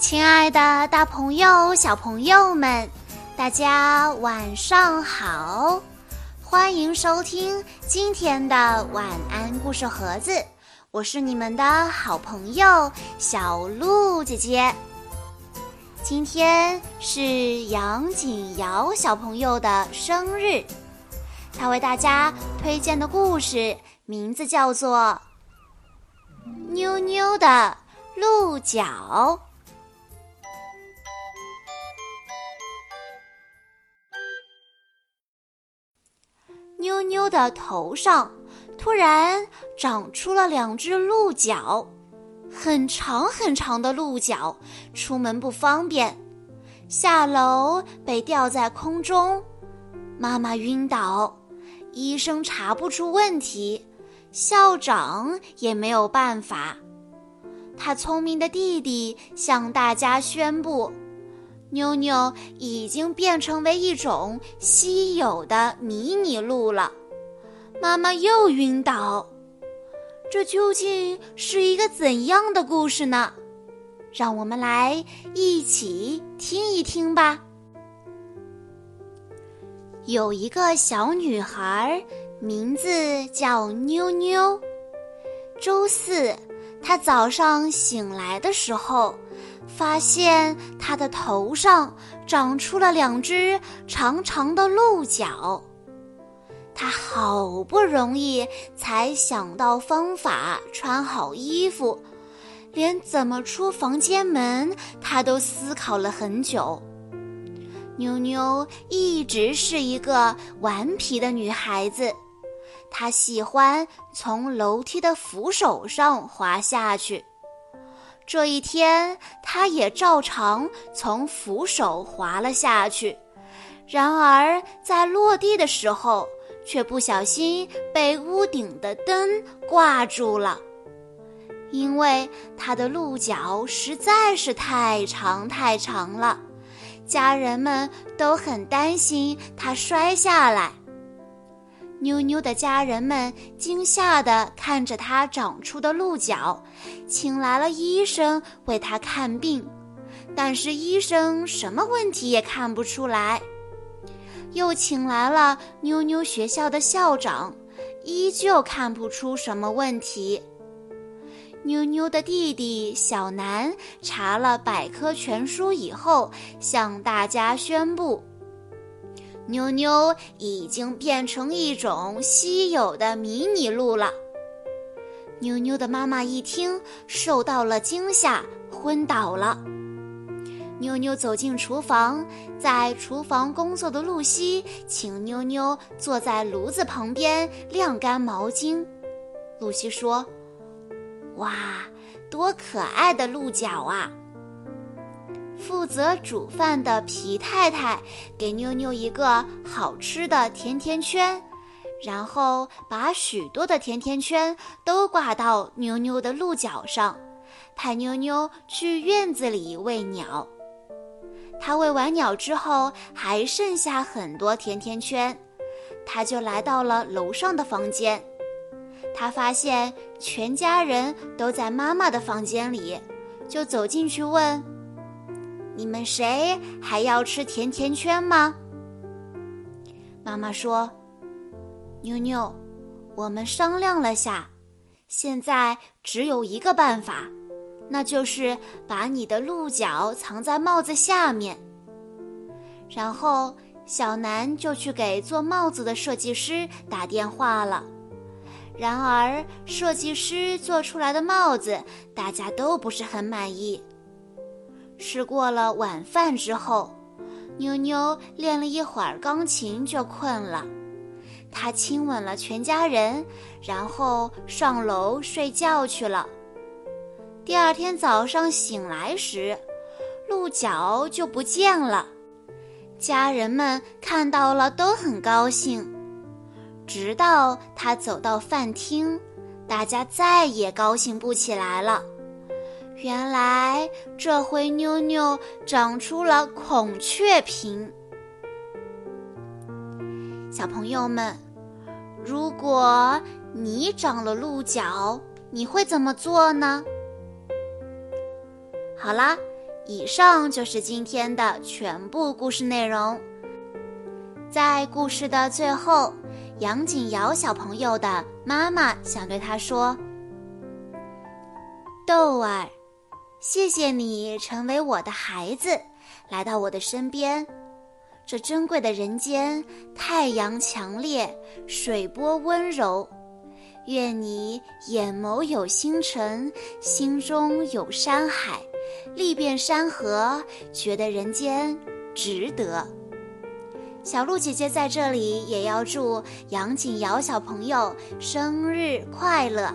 亲爱的，大朋友、小朋友们，大家晚上好！欢迎收听今天的晚安故事盒子，我是你们的好朋友小鹿姐姐。今天是杨景瑶小朋友的生日，他为大家推荐的故事名字叫做《妞妞的鹿角》。妞妞的头上突然长出了两只鹿角，很长很长的鹿角，出门不方便，下楼被吊在空中。妈妈晕倒，医生查不出问题，校长也没有办法。他聪明的弟弟向大家宣布。妞妞已经变成为一种稀有的迷你鹿了，妈妈又晕倒，这究竟是一个怎样的故事呢？让我们来一起听一听吧。有一个小女孩，名字叫妞妞。周四，她早上醒来的时候。发现它的头上长出了两只长长的鹿角，他好不容易才想到方法穿好衣服，连怎么出房间门他都思考了很久。妞妞一直是一个顽皮的女孩子，她喜欢从楼梯的扶手上滑下去。这一天，他也照常从扶手滑了下去，然而在落地的时候，却不小心被屋顶的灯挂住了，因为他的鹿角实在是太长太长了，家人们都很担心他摔下来。妞妞的家人们惊吓地看着她长出的鹿角，请来了医生为她看病，但是医生什么问题也看不出来。又请来了妞妞学校的校长，依旧看不出什么问题。妞妞的弟弟小南查了百科全书以后，向大家宣布。妞妞已经变成一种稀有的迷你鹿了。妞妞的妈妈一听，受到了惊吓，昏倒了。妞妞走进厨房，在厨房工作的露西请妞妞坐在炉子旁边晾干毛巾。露西说：“哇，多可爱的鹿角啊！”负责煮饭的皮太太给妞妞一个好吃的甜甜圈，然后把许多的甜甜圈都挂到妞妞的鹿角上，派妞妞去院子里喂鸟。他喂完鸟之后，还剩下很多甜甜圈，他就来到了楼上的房间。他发现全家人都在妈妈的房间里，就走进去问。你们谁还要吃甜甜圈吗？妈妈说：“妞妞，我们商量了下，现在只有一个办法，那就是把你的鹿角藏在帽子下面。”然后小南就去给做帽子的设计师打电话了。然而，设计师做出来的帽子大家都不是很满意。吃过了晚饭之后，妞妞练了一会儿钢琴就困了。她亲吻了全家人，然后上楼睡觉去了。第二天早上醒来时，鹿角就不见了。家人们看到了都很高兴，直到他走到饭厅，大家再也高兴不起来了。原来这回妞妞长出了孔雀屏。小朋友们，如果你长了鹿角，你会怎么做呢？好啦，以上就是今天的全部故事内容。在故事的最后，杨景瑶小朋友的妈妈想对他说：“豆儿，谢谢你成为我的孩子，来到我的身边。这珍贵的人间，太阳强烈，水波温柔。愿你眼眸有星辰，心中有山海，历遍山河，觉得人间值得。”小鹿姐姐在这里也要祝杨景瑶小朋友生日快乐。